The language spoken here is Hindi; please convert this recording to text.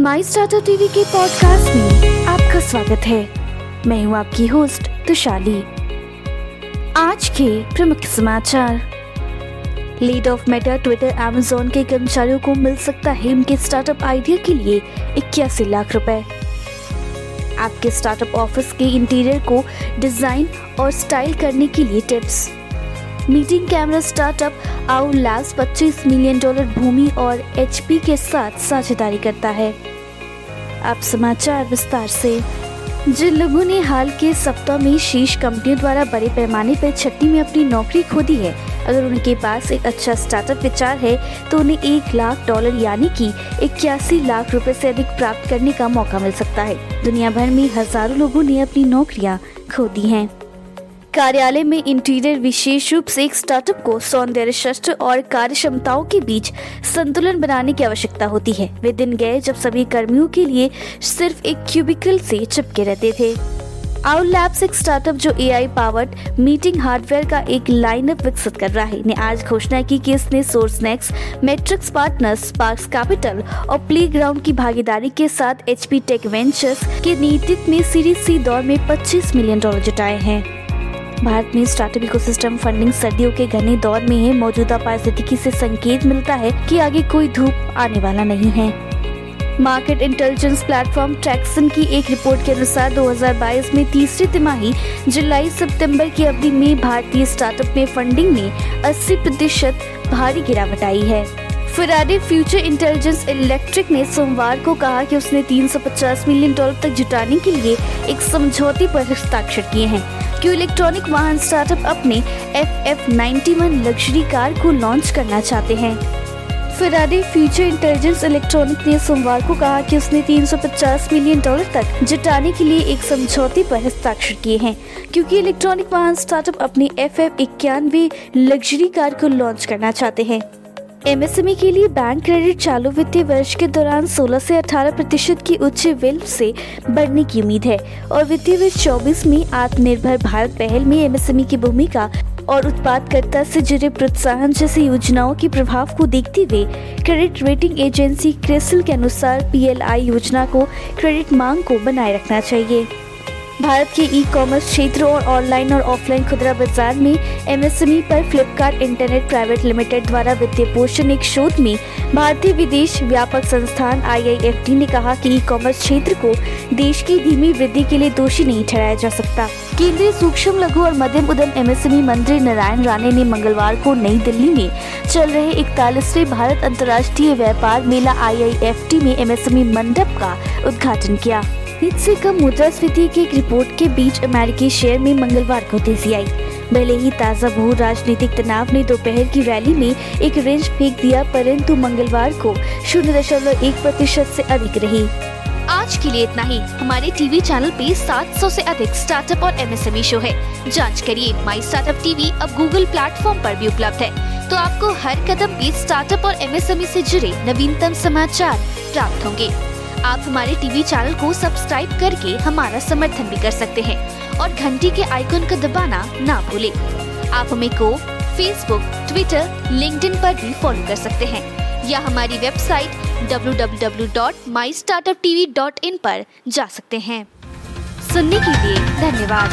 माई स्टार्टअप टीवी के पॉडकास्ट में आपका स्वागत है। मैं हूँ आपकी होस्ट तुशाली। आज के प्रमुख समाचार। Laid off Meta Twitter Amazon के कर्मचारियों को मिल सकता है उनके स्टार्टअप आइडिया के लिए इक्यासी लाख रुपए। आपके स्टार्टअप ऑफ़िस के इंटीरियर को डिज़ाइन और स्टाइल करने के लिए tips meeting camera startup out labs 25 million dollar Bhumi और एचपी के साथ साझेदारी करता है। अब समाचार विस्तार से। जिन लोगों ने हाल के सप्ताह में शीर्ष कंपनियों द्वारा बड़े पैमाने पर छट्टी में अपनी नौकरी खो दी है, अगर उनके पास एक अच्छा स्टार्टअप विचार है तो उन्हें एक लाख डॉलर यानी कि इक्यासी लाख रुपए से अधिक प्राप्त करने का मौका मिल सकता है। दुनिया भर में हज़ारों लोगों ने अपनी नौकरियाँ खो दी हैं। कार्यालय में इंटीरियर विशेष रूप से एक स्टार्टअप को सौंदर्य शस्त्र और कार्य क्षमताओं के बीच संतुलन बनाने की आवश्यकता होती है। वे दिन गए जब सभी कर्मियों के लिए सिर्फ़ एक क्यूबिकल से चिपके रहते थे। आउट लैब्स एक स्टार्टअप जो एआई पावर्ड मीटिंग हार्डवेयर का एक लाइनअप विकसित कर रहा है। ने आज घोषणा की कि इसने सोर्स नेक्स मेट्रिक्स पार्टनर्स स्पार्क्स कैपिटल और प्ले ग्राउंड की भागीदारी के साथ एचपी टेक वेंचर्स के नेतृत्व में सीरीज़ सी दौर में 25 मिलियन डॉलर जुटाए हैं। भारत में स्टार्टअप इकोसिस्टम फंडिंग सर्दियों के घने दौर में है। मौजूदा पारिस्थितिकी से संकेत मिलता है कि आगे कोई धूप आने वाला नहीं है। मार्केट इंटेलिजेंस प्लेटफॉर्म ट्रैक्सन की एक रिपोर्ट के अनुसार 2022 में तीसरी तिमाही जुलाई सितंबर की अवधि में भारतीय स्टार्टअप में फंडिंग में 80 प्रतिशत भारी गिरावट आई है। फिराडे फ्यूचर इंटेलिजेंस इलेक्ट्रिक ने सोमवार को कहा कि उसने 350 मिलियन डॉलर तक जुटाने के लिए एक समझौते पर हस्ताक्षर किए हैं। क्यों इलेक्ट्रॉनिक वाहन स्टार्टअप अपने एफ़ एफ़ लग्जरी कार को लॉन्च करना चाहते हैं। फिराडे फ्यूचर इंटेलिजेंस इलेक्ट्रॉनिक ने सोमवार को कहा कि उसने 350 मिलियन डॉलर तक जुटाने के लिए एक समझौते पर हस्ताक्षर किए हैं, क्योंकि इलेक्ट्रॉनिक वाहन स्टार्टअप अपनी एफ़ एफ़ इक्यानवे लग्जरी कार को लॉन्च करना चाहते हैं। एमएसएमई के लिए बैंक क्रेडिट चालू वित्तीय वर्ष के दौरान 16 से 18 प्रतिशत की उच्च विल से बढ़ने की उम्मीद है और वित्तीय वर्ष 24 में आत्मनिर्भर भारत पहल में एमएसएमई की भूमिका और उत्पादकता से जुड़े प्रोत्साहन जैसी योजनाओं के प्रभाव को देखते हुए क्रेडिट रेटिंग एजेंसी क्रेसिल के अनुसार पीएलआई योजना को क्रेडिट मांग को बनाए रखना चाहिए। भारत के ई कॉमर्स क्षेत्र और ऑनलाइन और ऑफलाइन खुदरा बाज़ार में एमएसएमई पर फ्लिपकार्ट इंटरनेट प्राइवेट लिमिटेड द्वारा वित्तीय पोषण एक शोध में भारतीय विदेश व्यापक संस्थान आईआईएफटी ने कहा कि ई कॉमर्स क्षेत्र को देश की धीमी वृद्धि के लिए दोषी नहीं ठहराया जा सकता। केंद्रीय सूक्ष्म, लघु और मध्यम उद्यम एमएसएमई मंत्री नारायण राणे ने मंगलवार को नई दिल्ली में चल रहे इकतालीसवें भारत अंतर्राष्ट्रीय व्यापार मेला आईआईएफटी में एमएसएमई मंडप का उद्घाटन किया। हित से कम मुद्रास्फीति की एक रिपोर्ट के बीच अमेरिकी शेयर में मंगलवार को तेज़ी आई। भले ही ताज़ा भू राजनीतिक तनाव ने दोपहर की रैली में एक रेंज फेंक दिया, परंतु मंगलवार को शून्य दशमलव एक प्रतिशत ऐसी अधिक रही। आज के लिए इतना ही। हमारे टीवी चैनल पे 700 से अधिक स्टार्टअप और एमएसएमई शो है। जाँच करिए माई स्टार्टअप टीवी अब गूगल प्लेटफॉर्म पर भी उपलब्ध है। तो आपको हर कदम पे स्टार्टअप और एमएसएमई से जुड़े नवीनतम समाचार प्राप्त होंगे। आप हमारे टीवी चैनल को सब्सक्राइब करके हमारा समर्थन भी कर सकते हैं और घंटी के आइकन को दबाना ना भूले। आप हमें को फेसबुक ट्विटर लिंक्डइन पर भी फॉलो कर सकते हैं या हमारी वेबसाइट www.mystartuptv.in पर जा सकते हैं। सुनने के लिए धन्यवाद।